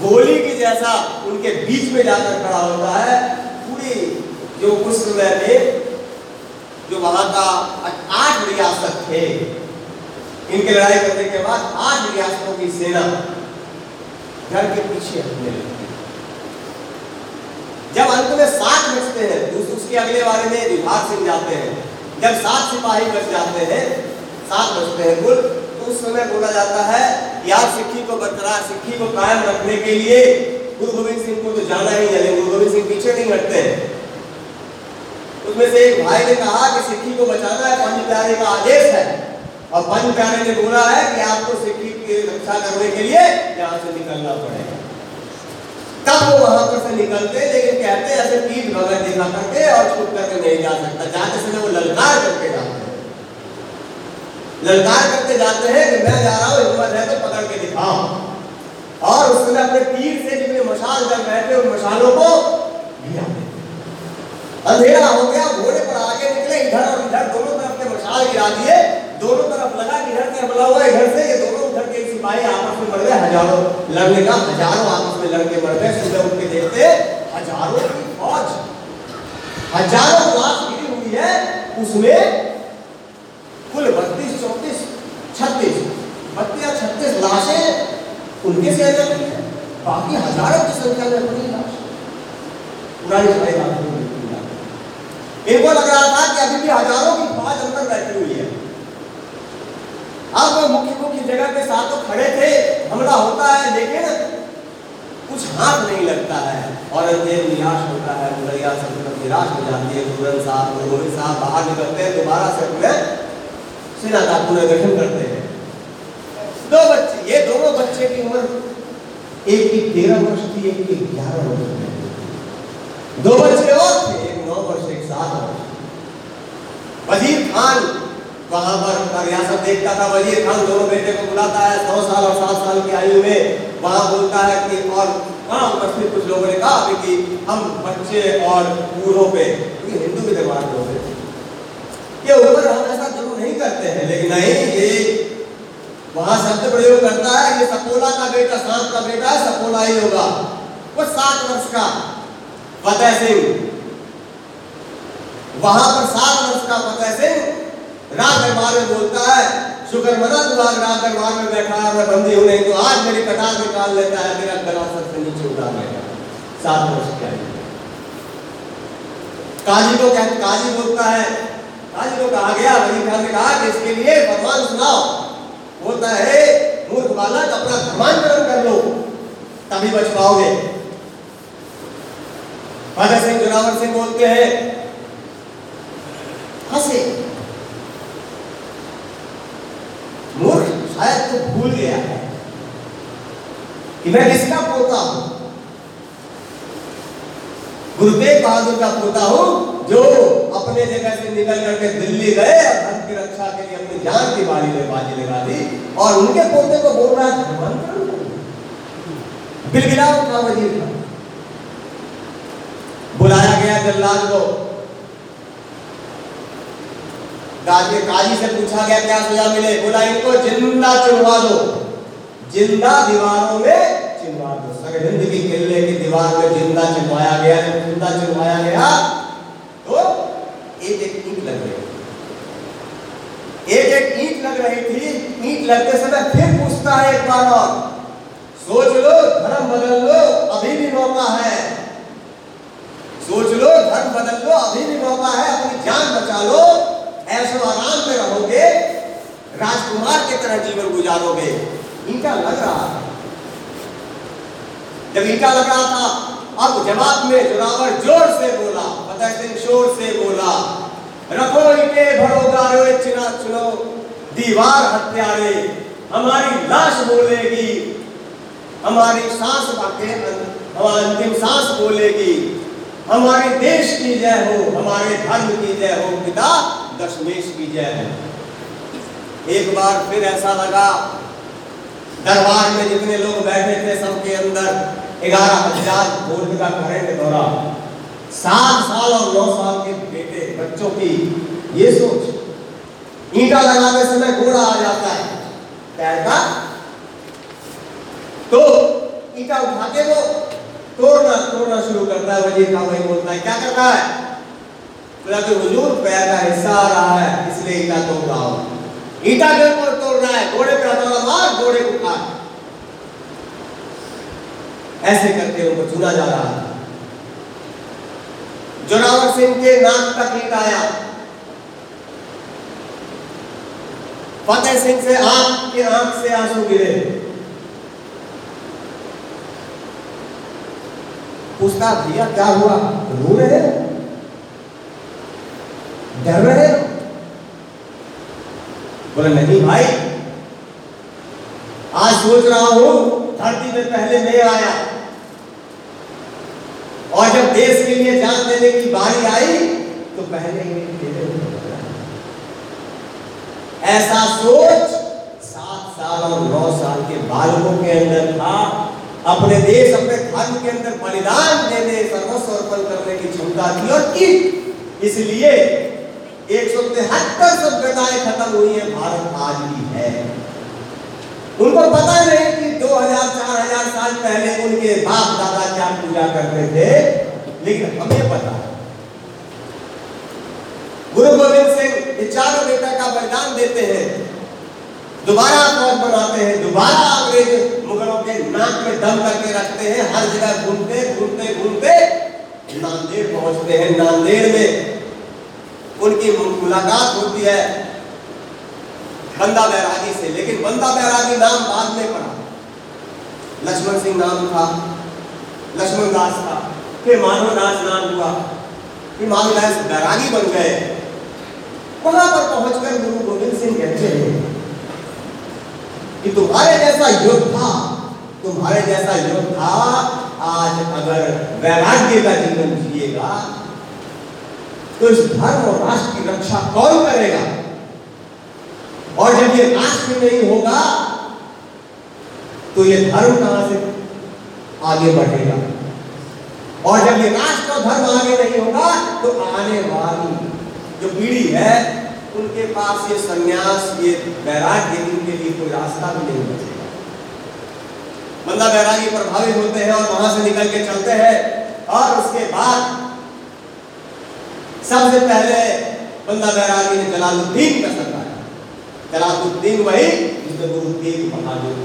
गोली की जैसा उनके बीच में जाकर खड़ा होता है। पूरी जो उस समय में जो वहाँ का आठ रियासत थे, इनके लड़ाई करने के बाद आठ रियासतों की सेना घर के पीछे लगती जब अंत में सात बचते हैं उसके अगले बारे में विभाग सिंह जाते हैं, जब सात सिपाही बच जाते हैं सात बचते हैं कुल तो उस समय बोला जाता है, यार सिक्खी को बरकरार सिक्खी को कायम रखने के लिए गुरु गोविंद सिंह को तो जाना ही है गुरु गोविंद सिंह पीछे नहीं हटते उसमें से एक भाई ने कहा कि सिक्खी को बचाना है पंच प्यारे का आदेश है। और पंच प्यारे ने बोला है कि आपको सिक्खी की रक्षा करने के लिए यहाँ से निकलना पड़ेगा। तब वो वहाँ पर से निकलते, लेकिन कहते ऐसे पीठ बगैर दिखा करके और छुप करके नहीं जा सकता। जाते समय वो ललकार करके हैं ललकार करके जाते हैं कि मैं जा रहा हूँ हिम्मत है तो पकड़ के दिखाओ और उस समय अपने तीर से जितने मशाल जल रहे थे उन मशालों को गिरा अंधेरा हो गया, घोड़े पर आगे निकले, इधर और इधर दोनों तरफ़ के मशाल गिरा दिए। दोनों तरफ़ लगा कि इधर से हमला हुआ इधर से। ये दोनों उधर के सिपाही आपस में मर गए, हज़ारों लड़ने का, हज़ारों आपस में लड़के मर गए। सुबह उठ के देखते, हज़ारों की फौज, हज़ारों लाश गिरी हुई है, उसमें कुल बत्तीस, चौतीस, छत्तीस। बत्तीस या छत्तीस लाशें उनके से अलग है। बाकी हज़ारों की संख्या में अपनी लाश। पुरानी सारी लाशों इनको लग रहा था कि अभी भी हज़ारों की फौज अंदर बैठी हुई है। अब मुख्य मुख्य जगह पे साथ तो खड़े थे, हमला होता है, लेकिन कुछ हाथ नहीं लगता है। और अंधेर निराश होता है निराश हो जाती है साहब गोविंद साहब बाहर निकलते हैं, दोबारा से अपने सेना का पुनर्गठन करते हैं। दो बच्चे, ये दोनों बच्चे की उम्र एक की तेरह वर्ष थी, एक की ग्यारह वर्ष थी। दो बच्चे और थे, एक नौ वर्ष, एक सात वर्ष। वज़ीर खान, वहाँ पर रियासत देखता था, वज़ीर खान दोनों बेटे को बुलाता है नौ साल और सात साल की आयु में। वहाँ बोलता है कि, और हाँ उपस्थित कुछ लोगों ने कहा कि, हम बच्चे और बूढ़ों पे, क्योंकि हिंदू भी दरबार लोग ये उम्र हम नहीं करते हैं। लेकिन नहीं, ये वहाँ शब्द प्रयोग करता है ये सपोला का बेटा सांप का बेटा है, सपोला ही होगा। वो सात वर्ष का फतेह सिंह। वहाँ पर सात वर्ष का फतेह सिंह राज दरबार में बोलता है, शुक्र मना तू आज राज दरबार में बैठा है, मैं बंदी हूँ नहीं तो आज मेरी कटार निकाल लेता है, मेरा गला सर से नीचे उतार लेगा सात वर्ष की काजी को कह, काजी बोलता है काजी को कहा गया वही महाराज ने कहा कि इसके लिए फरमान सुनाओ। बोलता है, मूर्ख बालक, अपना धर्मांतरण कर लो, तभी बच पाओगे। भगत सिंह जोरावर सिंह बोलते हैं, हंसे। मूर्ख शायद तो भूल गया है कि मैं किसका पोता हूँ? गुरु तेग बहादुर का पोता हूँ, जो अपने जगह से निकल करके दिल्ली गए, और धर्म की रक्षा के लिए अपनी जान की बारी में बाजी लगा दी, और उनके पोते को बोल रहा है बिलगिला उठा वज़ीर था। बुलाया गया जल्लाद को। काजी काजी से पूछा गया, क्या सजा मिले? बोला, इनको ज़िंदा चुनवा दो। ज़िंदा दीवारों में चिनवा दो। की दीवार में ज़िंदा चिनवाया गया, ज़िंदा चिनवाया गया तो एक एक ईंट लग गई एक एक ईंट लग रही थी, ईंट लगते समय फिर पूछता है एक बार और, सोच लो, धर्म बदल लो, अभी भी मौका है। सोच लो, धर्म बदल लो, अभी भी मौका है, अपनी जान बचा लो, ऐसे आराम में रहोगे, राजकुमार की तरह जीवन गुजारोगे। ईटा लग रहा था जब ईटा लग रहा था, अब जवाब में जोरावर ज़ोर से बोला फतेह सिंह शोर से बोला, रखो ईटे, भरो गारो चिना चुनो, दीवार हत्यारे, हमारी लाश बोलेगी, हमारी सांस बातें हमारी अंतिम सांस बोलेगी, हमारे देश की जय हो, हमारे धर्म की जय हो, पिता दशमेश की जय हो। एक बार फिर ऐसा लगा दरबार में जितने लोग बैठे थे सबके अंदर ग्यारह हज़ार वोल्ट का करंट दौरा सात साल और नौ साल के बेटे बच्चों की ये सोच, ईटा लगाते समय घोड़ा आ जाता है। का तो ईटा उठा के वो तोड़ना तोड़ना शुरू करता है, वज़ीर का वही बोलता है, क्या करता है? बोला कि हुजूर, पैर का हिस्सा आ रहा है, इसलिए ईटा तोड़ रहा हूँ। ईटा के रहा है, घोड़े पे हथौड़ा मार घोड़े को काट ऐसे करके उनको चुना जा रहा था। जोरावर सिंह के नाक तक ईट आया फतेह सिंह से आँख के आँख से आँसू गिरे। पूछता, भैया, क्या हुआ? रो रहे हो? डर रहे हो? बोले, नहीं भाई आज सोच रहा हूँ, धरती में पहले मैं आया। और जब देश के लिए जान देने की बारी आई तो पहले ही मेरे ऐसा सोच सात साल और नौ साल के बालकों के अंदर था। अपने देश, अपने धर्म के अंदर बलिदान देने सर्वस्व अर्पण करने की क्षमता थी और की इसलिए एक सौ तिहत्तर सभ्यताएँ खत्म हुई है, भारत आज भी है। उनको पता नहीं कि 2000 4000 साल पहले उनके बाप दादा क्या पूजा करते थे, लेकिन हमें पता गुरु गोविंद सिंह चारों बेटा का बलिदान देते हैं, दोबारा फौज बनाते हैं? दोबारा अंग्रेज़ मुगलों के नाक में दम करके रखते हैं, हर जगह घूमते घूमते घूमते, नांदेड़ पहुँचते हैं, नांदेड़ में उनकी मुलाकात होती है। बंदा बैरागी से, लेकिन बंदा बैरागी नाम बाद में पड़ा लक्ष्मण सिंह नाम था, लक्ष्मण दास था, फिर माधव दास नाम हुआ, फिर माधव दास बैरागी बन गए। वहाँ पर पहुंचकर गुरु गोविंद सिंह कहते हैं कि तुम्हारे जैसा योद्धा तुम्हारे जैसा योद्धा आज अगर वैराग्य का जीवन जिएगा तो इस धर्म और राष्ट्र की रक्षा कौन करेगा? और जब ये राष्ट्र नहीं होगा तो ये धर्म कहाँ से आगे बढ़ेगा? और जब ये राष्ट्र धर्म आगे नहीं होगा तो आने वाली जो पीढ़ी है, उनके पास ये संन्यास, ये वैराग्य इनके लिए कोई रास्ता भी नहीं बचेगा। बंदा बैरागी प्रभावित होते हैं और वहाँ से निकल के चलते हैं, और उसके बाद सबसे पहले बंदा बैरागी ने जलालुद्दीन का सरकार जलालुद्दीन वही जिसने गुरु तेग बहादुर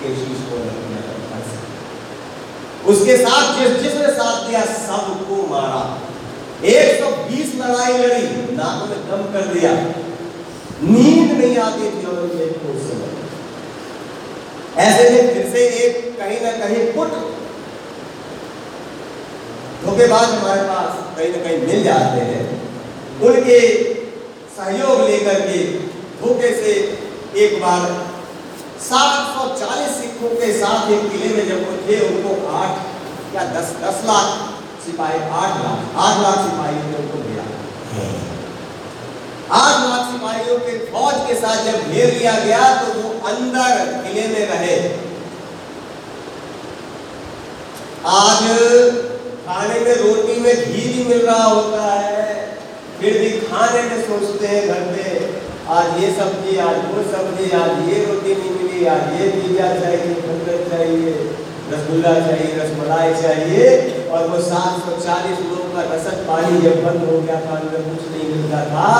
के शीश को उसके साथ जिस जिसने साथ दिया, सबको मारा। 120 लड़ाई लड़ी, नाक में दम कर दिया। नींद नहीं आती थी और उस समय ऐसे में फिर से एक कहीं ना कहीं पुट धोखेबाज हमारे पास कहीं ना कहीं मिल जाते हैं। उनके सहयोग लेकर के धोखे से एक बार सात सौ चालीस सिखों के साथ एक किले में जब वो थे, उनको आठ या दस दस लाख सिपाही, आठ लाख आठ लाख सिपाहियों ने उनको दिया आठ लाख सिपाहियों के फौज के साथ जब घेर लिया गया तो वो अंदर किले में रहे। आज खाने में रोटी में घी भी मिल रहा होता है, फिर भी खाने में सोचते हैं घर पे आज ये सब्ज़ी, आज वो सब्ज़ी, आज ये रोटी नहीं मिली आज ये पिज्जा चाहिए, बर्गर चाहिए, रसगुल्ला चाहिए, रसमलाई चाहिए, और वो सात सौ चालीस लोगों का रसद पानी जब बंद हो गया था, अंदर कुछ नहीं मिलता था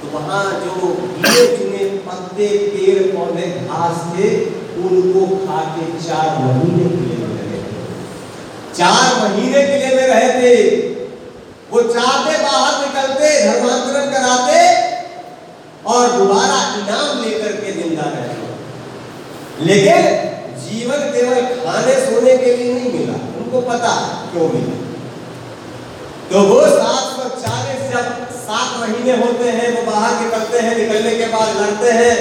तो वहाँ जो गिने चुने पत्ते, पेड़, पौधे, घास थे, उनको खा के चार महीने किले में रहे चार महीने किले में रहे थे। वो चाहते बाहर निकलते, धर्मांतरण कराते और दोबारा इनाम लेकर के ज़िंदा रहते लेकिन जीवन केवल खाने सोने के लिए नहीं मिला, उनको पता क्यों मिला? तो वो सात सौ चालीस जब सात महीने होते हैं, वो बाहर निकलते हैं, निकलने के बाद लड़ते हैं।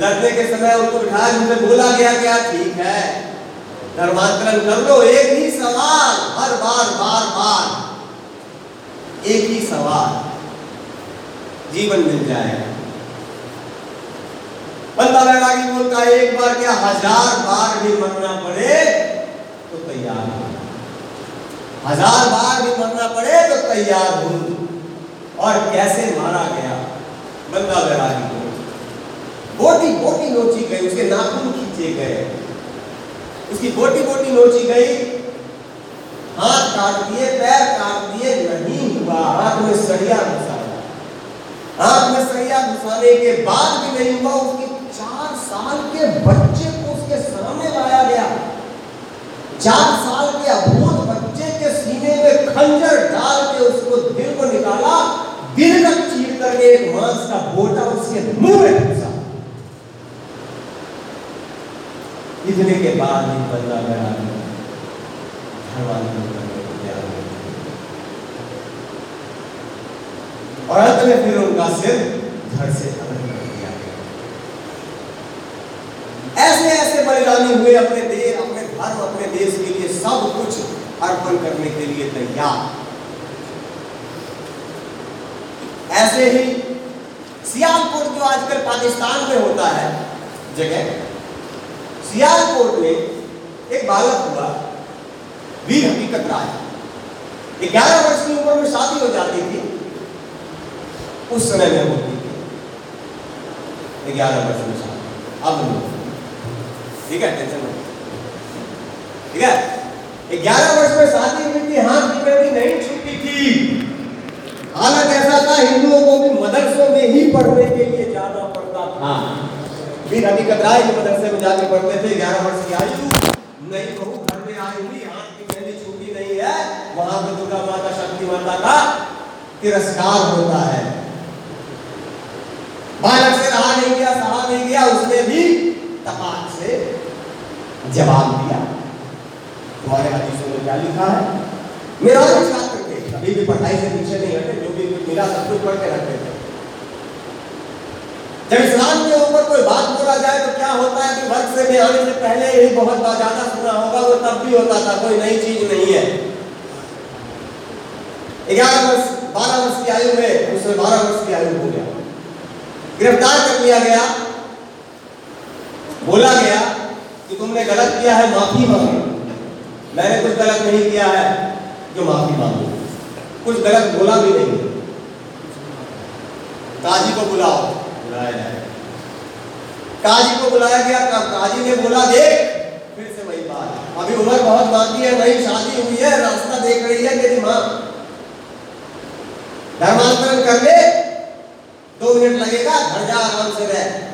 लड़ने के समय उनको बिठाया उनसे बोला गया क्या ठीक है, धर्मांतरण कर लो। एक ही सवाल, हर बार बार बार। एक ही सवाल, जीवन मिल जाएगा। बंदा बैरागी बोलता है एक बार क्या हज़ार बार भी मरना पड़े तो तैयार हज़ार बार भी मरना पड़े तो तैयार हो। और कैसे मारा गया? बंदा बैरागी को बोटी बोटी नोची गई, उसके नाखून खींचे गए। उसकी बोटी बोटी नोची गई, हाथ काट दिए, पैर काट दिए, नहीं हुआ। हाथ में सरिया घुसाया। हाथ में सरिया घुसाने के बाद भी नहीं हुआ, उसकी साल के बच्चे को उसके सामने लाया गया चार साल के अभूत बच्चे के सीने में खंजर डाल के उसको दिल को निकाला, दिल तक चीर करके एक मांस का बोटा उसके मुँह में घुसा इतने के बाद ही बंदा गया हो गया। और अंत में फिर उनका सिर धड़ से अलग कर दिया गया ऐसे ऐसे बलिदानी हुए अपने देश अपने धर्म अपने देश के लिए सब कुछ अर्पण करने के लिए तैयार। ऐसे ही सियालकोट जो आजकल पाकिस्तान में होता है, जगह, सियालकोट में एक बालक हुआ, वीर हकीकत राय। ग्यारह वर्ष की उम्र में शादी हो जाती थी। उस समय में होती थी। ग्यारह वर्ष में शादी। अब नहीं। ठीक है टेंशन मत ठीक है? ग्यारह वर्ष में शादी हुई थी हाथ की बेटी नहीं छूटी थी। हालत ऐसा था हिंदुओं को भी मदरसों में ही पढ़ने के लिए जाना पड़ता था। फिर हकीकत राय के मदरसे में जाके पढ़ते थे ग्यारह वर्ष की आयु नहीं बहू घर में आई हुई हाथ की मेहंदी छूटी नहीं है। वहाँ पर दुर्गा माता शक्ति माता का तिरस्कार होता है। बालक से रहा नहीं गया सहा नहीं गया उसने भी तपाक से जवाब दिया। तुम्हारे हदीसों में क्या लिखा है। मेरा भी छात्र थे कभी भी पढ़ाई से पीछे नहीं हटे जो भी मिला सब कुछ पढ़ के रखते थे जब इस्लाम के ऊपर कोई बात बोला जाए तो क्या होता है कि वर्ग से में आने से पहले ही बहुत ज़्यादा सुना होगा, वो तब भी होता था, कोई नई चीज़ नहीं है। ग्यारह वर्ष, बारह वर्ष की आयु में उसमें बारह वर्ष की आयु हो गया। गिरफ़्तार कर लिया गया। बोला गया तुमने गलत किया है माफ़ी मांगे। मैंने कुछ गलत नहीं किया है जो माफ़ी मांगो। कुछ गलत बोला भी नहीं। काजी को बुलाओ। बुलाया काजी को बुलाया गया का, काजी ने बोला देख फिर से वही बात। अभी उम्र बहुत बाकी है वही शादी हुई है रास्ता देख रही है तेरी माँ। धर्मांतरण कर ले। दो मिनट लगेगा घर जा आराम से रह।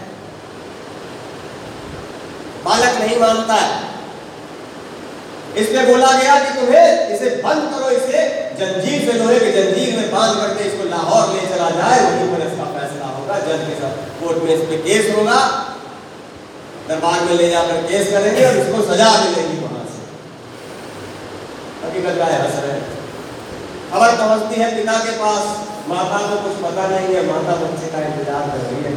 बालक नहीं मानता है। इसलिए बोला गया कि तुम्हें इसे बंद करो, इसे जंजीर से लोहे के जंजीर में बाँध करके इसको लाहौर ले चला जाए। वहीं पर इसका फैसला होगा, जज के साथ कोर्ट में इस पे केस होगा। दरबार में ले जाकर केस करेंगे और इसको सजा मिलेगी वहाँ से। हकीकत का है हंस रहे खबर पहुँचती है, पिता के पास माता को कुछ पता नहीं है, माता बच्चे का इंतज़ार कर रही है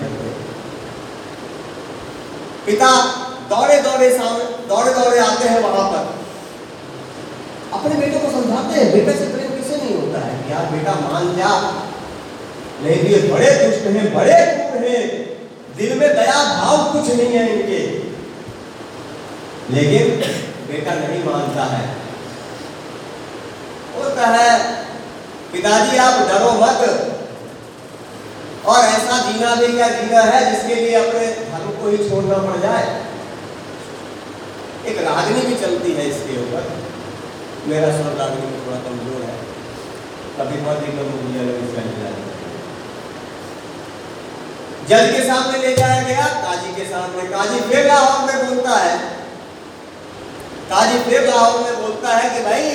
पिता दौड़े दौड़े दौड़े दौड़े आते हैं वहाँ पर। अपने बेटे को समझाते हैं, बेटे से प्रेम किसे नहीं होता है? यार, बेटा, मान जा। तो ये बड़े दुष्ट हैं, बड़े क्रूर हैं। दिल में दया, भाव कुछ नहीं है इनके। लेकिन बेटा नहीं मानता है। होता है, पिताजी, आप डरो मत। और ऐसा जीना भी क्या जीना है जिसके लिए अपने धर्म को ही छोड़ना पड़ जाए? एक रागनी भी चलती है इसके ऊपर। मेरा स्वर रागनी में थोड़ा कमज़ोर है। कभी बहुत ही कम मुझे अलग मिला जज के सामने ले जाया गया, काजी के सामने। काजी फिर लाहौर में बोलता है। काजी फिर लाहौर में बोलता है कि भाई,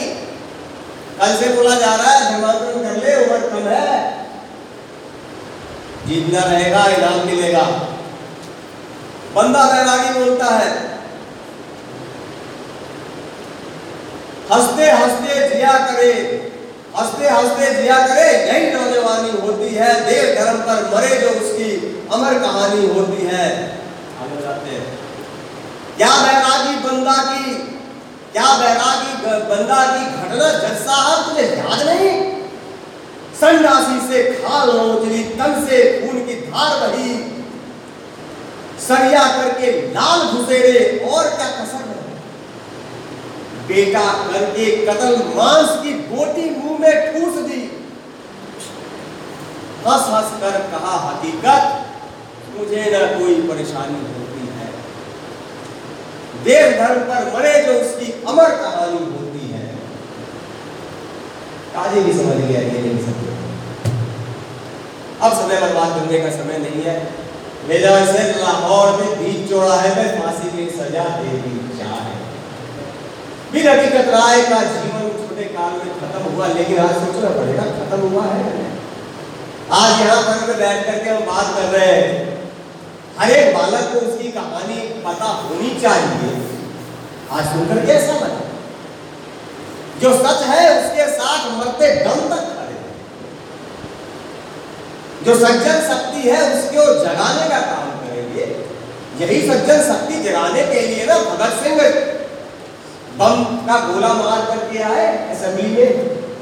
कल से बोला जा रहा है धर्मांतरण कर ले, उम्र कम है। जीतना रहेगा, इनाम मिलेगा। बंदा बैरागी बोलता है हँसते हँसते जिया करे, हँसते हँसते जिया करे, यही नौजवानी होती है। देव धर्म पर मरे जो उसकी अमर कहानी होती है। आगे जाते हैं। क्या बैरागी बंदा की, क्या बैरागी बंदा की घटना जज साहब तुझे याद नहीं? संडासी से खाल नोचली तन से खून की धार बही। सरिया करके लाल घुसेरे और क्या कसर बेटा करके कतल मांस की बोटी मुँह में ठूस दी। हंस हंस कर कहा, हकीकत, मुझे न कोई परेशानी होती है। देव धर्म पर मरे जो उसकी अमर कहानी होती है। काजी भी समझ गया, ये नहीं समझ अब समय बर्बाद करने का समय नहीं है। ले जाओ इसे लाहौर में बीच चौराहे में फांसी की सजा दे दी फिर हकीकत राय का जीवन छोटे काल में खत्म हुआ, लेकिन आज सोचना पड़ेगा, खत्म हुआ है। आज यहाँ पर में बैठ करके हम बात कर रहे हैं, हर एक बालक को उसकी कहानी पता होनी चाहिए। आज सुनकर कैसा लगा जो सच है, उसके साथ मरते दम तक खड़े। जो सज्जन शक्ति है, उसको जगाने का काम करेंगे। यही सज्जन शक्ति जगाने के लिए ना, भगत सिंह बम का गोला मार करके आए असेंबली में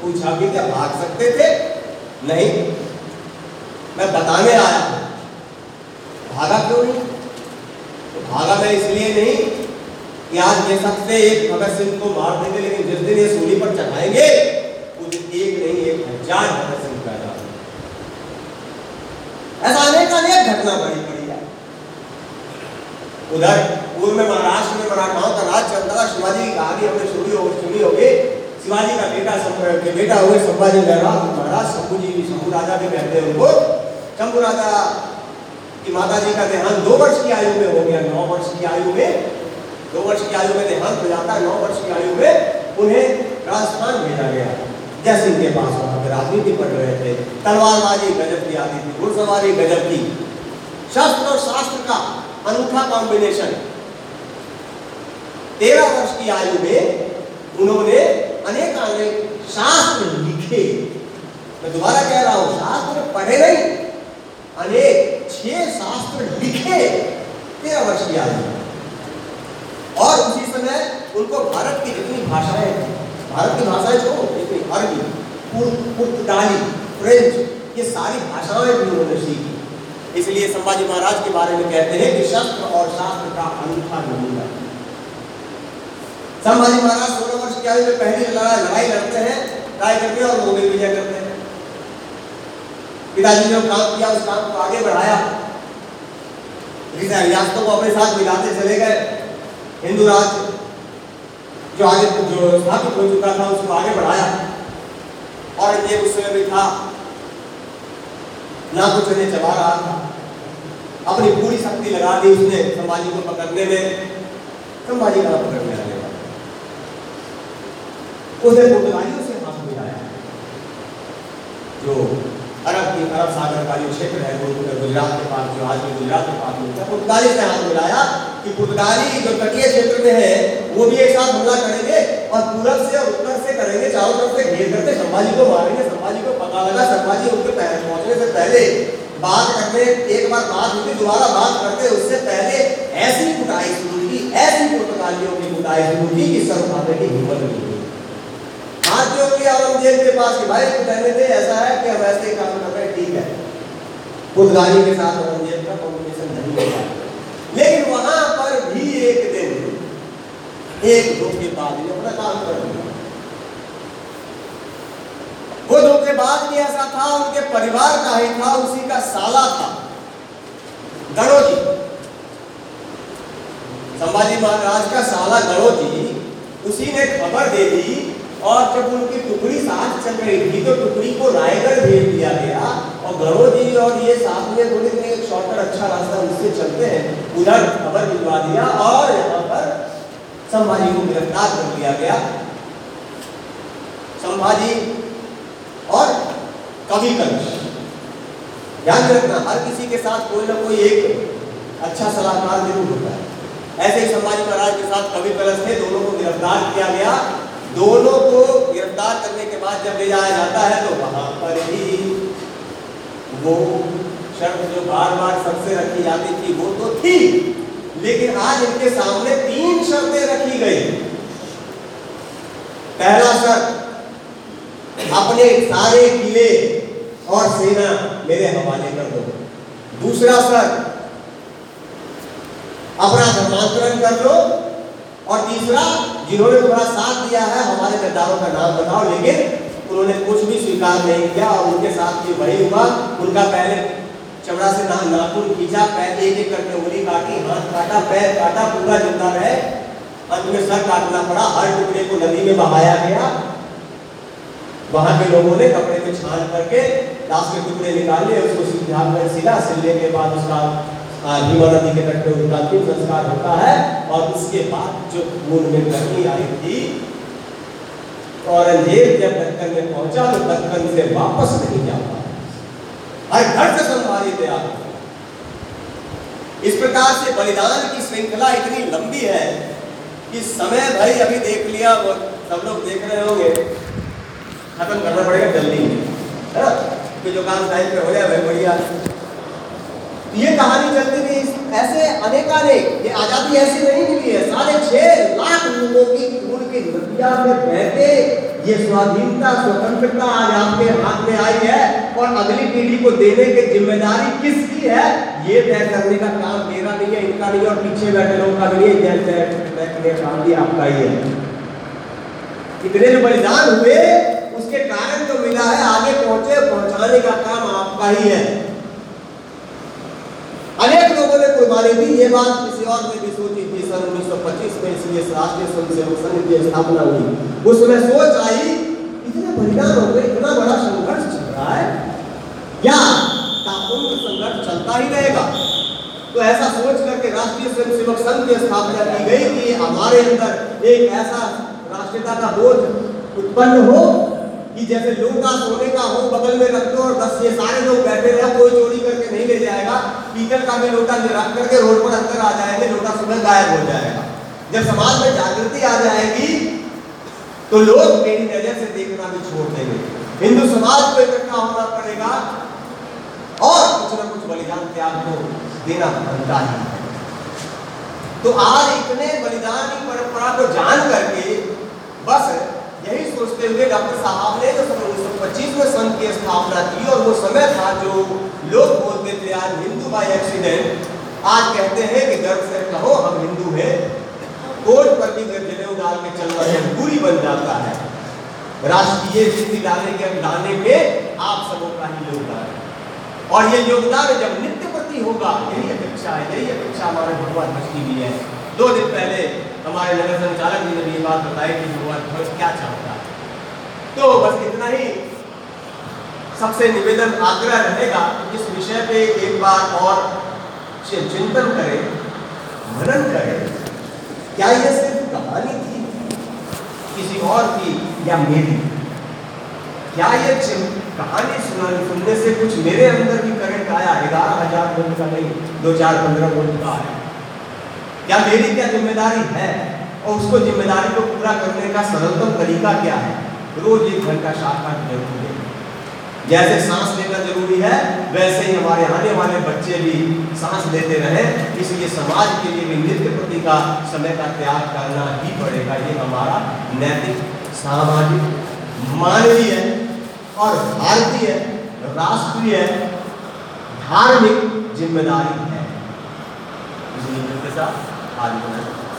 पूछा भी क्या भाग सकते थे? नहीं। मैं बताने आया भागा क्यों नहीं? तो भागा मैं इसलिए नहीं कि आज ये सबसे एक भगत सिंह को मार देंगे, लेकिन जिस दिन ये सूली पर चढ़ाएँगे उस एक नहीं, एक हज़ार भगत सिंह पैदा ऐसा अनेक अनेक घटना बड़ी पड़ी। उधर पूर्व में महाराष्ट्र में मराठाओं का राज चलता था। शिवाजी की कहानी हमने सुनी होगी सुनी होगी। शिवाजी का बेटा के बेटा हुए संभाजी महाराज महाराज शंभू जी, शंभू राजा कहते हैं उनको। शंभू राजा की माता जी का देहांत दो वर्ष की आयु में हो गया, नौ वर्ष की आयु में। दो वर्ष की आयु में देहांत हो जाता है नौ वर्ष की आयु में उन्हें राजस्थान भेजा गया। जयसिंह के पास वहाँ पर राजनीति पढ़ रहे थे। तलवारबाजी, गजब की आती थी, घुड़सवारी, गजब की। शस्त्र और शास्त्र का अनूठा कॉम्बिनेशन तेरह वर्ष की आयु में उन्होंने अनेक अनेक शास्त्र लिखे। मैं दोबारा कह रहा हूँ, शास्त्र पढ़े नहीं, अनेक छह शास्त्र लिखे तेरह वर्ष की आयु और उसी समय उनको भारत की जितनी भाषाएँ भारत की भाषाएँ छोड़ो, जितनी अरबी, पुर्तगाली, फ्रेंच, ये सारी भाषाएँ भी उन्होंने सीखी। इसलिए संभाजी महाराज के बारे में कहते हैं कि शस्त्र और शास्त्र का अनूठा नमूना। संभाजी महाराज सोलह वर्ष की आयु में पहली लड़ाई लड़ाई लड़ते हैं ट्राई करते हैं और वो भी विजय करते हैं। पिताजी ने काम किया, उस काम को आगे बढ़ाया। रियासतों को अपने साथ मिलाते चले गए। हिंदू राज जो आगे जो स्थापित हो चुका था, उसको आगे बढ़ाया। और ये उस समय भी था। ना कुछ उन्हें चला रहा था। अपनी पूरी शक्ति लगा दी उसने संभाजी को पकड़ने में। संभाजी का पकड़ने आने वाला उसने पुर्तगालियों से हाथ मिलाया। जो अरब की अरब सागर का जो क्षेत्र है, वो गुजरात के पास, जो आज भी गुजरात के पास मिलता है पुर्तगाली से हाथ मिलाया कि पुर्तगाली जो तटीय क्षेत्र में है, वो भी एक साथ हमला करेंगे। और पूरब से और उत्तर से करेंगे, चारों तरफ़ से घेर करके संभाजी को मारेंगे, संभाजी को पता लगा, संभाजी उनके पहुँचने से पहले बात करने एक बार बात हुई दोबारा बात करते, उससे पहले ऐसी कुटाई शुरू की, ऐसी पुर्तगालियों की कुटाई शुरू की कि सर उठाने की हिम्मत नहीं लिया औरंगज़ेब के पास कि भाई कहने थे, ऐसा है कि ऐसे काम कर रहे ठीक है। पुर्तगाली के साथ औरंगज़ेब का कॉम्बिनेशन नहीं होगा लेकिन वहाँ पर भी एक दिन एक धोखेबाज ने अपना काम कर दिया वो धोखेबाज भी ऐसा था, उनके परिवार का ही था, उसी का साला था। गणोजी। संभाजी महाराज का साला गणोजी, उसी ने खबर दे दी और जब उनकी टुकड़ी साथ चल रही थी तो टुकड़ी को रायगढ़ भेज दिया गया और गणो जी और ये साथ में बोले एक शॉर्टकट अच्छा रास्ता उससे चलते हैं। उधर खबर भिजवा दिया और यहाँ पर संभाजी को गिरफ़्तार कर लिया गया। संभाजी और कवि कंश ध्यान रखना, हर किसी के साथ कोई ना कोई एक अच्छा सलाहकार ज़रूर होता है। ऐसे ही संभाजी महाराज के साथ कवि कलश थे, दोनों को गिरफ़्तार किया गया। दोनों को गिरफ़्तार करने के बाद जब ले जाया जाता है तो वहाँ पर ही वो शर्त जो बार बार सबसे रखी जाती थी, वो तो थी। लेकिन आज इनके सामने तीन शर्तें रखी गई। पहला शर्त, अपने सारे किले और सेना मेरे हवाले कर दो। दूसरा शर्त, अपना धर्मांतरण कर लो। और तीसरा, जिन्होंने तुम्हारा साथ दिया है, हमारे गद्दारों का नाम बताओ। लेकिन उन्होंने कुछ भी स्वीकार नहीं किया और उनके साथ भी वही हुआ। उनका पहले चमड़ा से ना नाखून खींचा, पैर एक एक करके उंगली काटी, हाथ काटा, पैर काटा, पूरा ज़िंदा रहे। अंत में सर काटना पड़ा, हर टुकड़े को नदी में बहाया गया। वहाँ के लोगों ने कपड़े में छान करके लाश के टुकड़े निकाले उसको सीधा सिला। सिलने के बाद उसका भीमा नदी के तट पे उनका अंतिम संस्कार होता है और उसके बाद जो खून में गर्मी आई थी, औरंगज़ेब जब दक्कन में पहुँचा तो दक्कन से वापस नहीं जा पाया। हर घर से संभाली तैयार इस प्रकार से बलिदान की श्रृंखला इतनी लंबी है कि समय भाई अभी देख लिया, वो सब लोग देख रहे होंगे। खत्म करना पड़ेगा जल्दी। है जो काम टाइम पे हो जाए भाई बढ़िया। ये कहानी चलती थी, ऐसे अनेकानेक, ये आज़ादी ऐसी नहीं मिली है। साढ़े छह लाख लोगों की खून की नदिया में बहते ये स्वाधीनता, स्वतंत्रता आज आपके हाथ में आई है और अगली पीढ़ी को देने की ज़िम्मेदारी किसकी है? ये तय करने का काम मेरा नहीं है, इनका नहीं और पीछे बैठे लोगों का नहीं है। काम भी आपका ही है। इतने जो बलिदान हुए, उसके कारण जो मिला है, आगे पहुँचे, पहुँचाने का काम आपका ही है। अनेक ने कुर्बानी दी, ये बात किसी और ने भी सोची थी सन 1925 में, इसलिए राष्ट्रीय स्वयंसेवक संघ की स्थापना हुई। उस समय सोच आई, इतने बलिदान हो गए इतना बड़ा संघर्ष चल रहा है क्या तापुंग संघर्ष चलता ही रहेगा? तो ऐसा सोच करके राष्ट्रीय स्वयंसेवक संघ की स्थापना की गई कि हमारे अंदर एक ऐसा राष्ट्रीयता का बोध उत्पन्न हो कि जैसे लोटा सोने का हो, बगल में रख दो और दस ये सारे लोग बैठे रहे कोई चोरी करके नहीं ले जाएगा। पीतल का भी लोटा रख करके रोड पर अंदर आ जाएँगे, लोटा सुबह गायब हो जाएगा। जब समाज में जागृति आ जाएगी तो लोग मेरी नज़र से देखना भी छोड़ देंगे। हिंदू समाज को इकट्ठा होना पड़ेगा। और कुछ ना कुछ बलिदान त्याग को देना बनता है। तो आज इतने बलिदान की परंपरा को जान करके बस यही सोचते हुए डॉक्टर साहब ने जो सन उन्नीस सौ पच्चीस में संघ की स्थापना की और वो समय था जो लोग बोलते थे आज हिंदू बाई एक्सीडेंट आज कहते हैं कि गर्व से कहो, हम हिंदू हैं। कोर्ट पर भी जनेऊ डाल के चलना मजबूरी बन जाता है। राष्ट्रीय स्थिति लाने के, लाने में आप सबों का ही योगदान है। और ये योगदान जब नित्य प्रति होगा, यही अपेक्षा है, यही अपेक्षा हमारे भगवान की भी है। दो दिन पहले हमारे नगर संचालक जी ने ये बात बताई कि भगवान ध्वज क्या चाहता है। तो बस इतना ही। सबसे निवेदन आग्रह रहेगा इस विषय पे एक बार और चिंतन करें, मनन करें, क्या ये सिर्फ़ कहानी थी, किसी और की या मेरी? क्या ये कहानी सुना सुनने से कुछ मेरे अंदर भी करंट आया? ग्यारह हज़ार वोल्ट का नहीं, दो चार पंद्रह वोल्ट का आया। क्या मेरी क्या ज़िम्मेदारी है? और उसको ज़िम्मेदारी को पूरा करने का सरलतम तरीका क्या है? रोज एक घंटा शाखा ज़रूर है। जैसे सांस लेना ज़रूरी है, वैसे ही हमारे आने वाले बच्चे भी सांस लेते रहे। इसलिए समाज के लिए भी नृत्य प्रति का समय का त्याग करना ही पड़ेगा। ये हमारा नैतिक, सामाजिक, मानवीय और भारतीय, राष्ट्रीय, धार्मिक ज़िम्मेदारी है। इसलिए के साथ आज बनाए